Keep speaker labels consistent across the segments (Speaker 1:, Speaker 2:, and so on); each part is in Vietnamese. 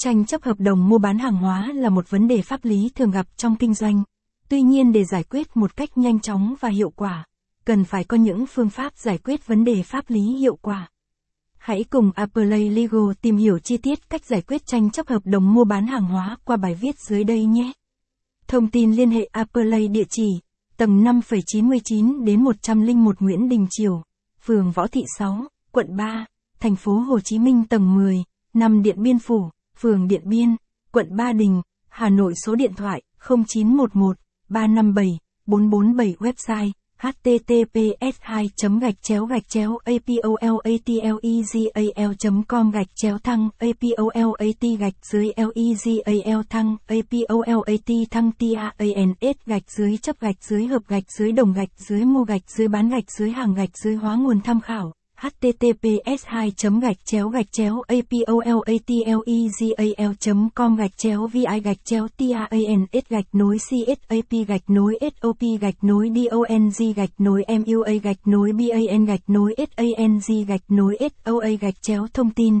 Speaker 1: tranh chấp hợp đồng mua bán hàng hóa là một vấn đề pháp lý thường gặp trong kinh doanh. Tuy nhiên để giải quyết một cách nhanh chóng và hiệu quả, cần phải có những phương pháp giải quyết vấn đề pháp lý hiệu quả. Hãy cùng Appley Legal tìm hiểu chi tiết cách giải quyết tranh chấp hợp đồng mua bán hàng hóa qua bài viết dưới đây nhé. Thông tin liên hệ Appley địa chỉ tầng 5,99 đến 101 Nguyễn Đình Triều, phường Võ Thị 6, quận 3, thành phố Hồ Chí Minh tầng 10, năm Điện Biên Phủ, phường Điện Biên, quận Ba Đình, Hà Nội số điện thoại 0911 357 447 website https 2 gạch chéo gạch chéo apolatlegal com gạch chéo thăng apolat gạch dưới legal thăng apolat thăng tans gạch dưới chấp gạch dưới hợp gạch dưới đồng gạch dưới mua gạch dưới bán gạch dưới hàng gạch dưới hóa nguồn tham khảo https 2 gạch chéo gạch chéo apolatlegal com gạch chéo vi gạch chéo tans gạch nối csap gạch nối sop gạch nối dong gạch nối mua gạch nối ban gạch nối sang gạch nối soa gạch chéo thông tin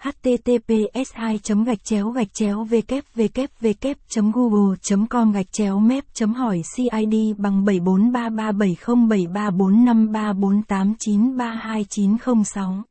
Speaker 1: https 2 gạch chéo gạch chéo www google com gạch chéo mép hỏi cid bằng 743370734534893290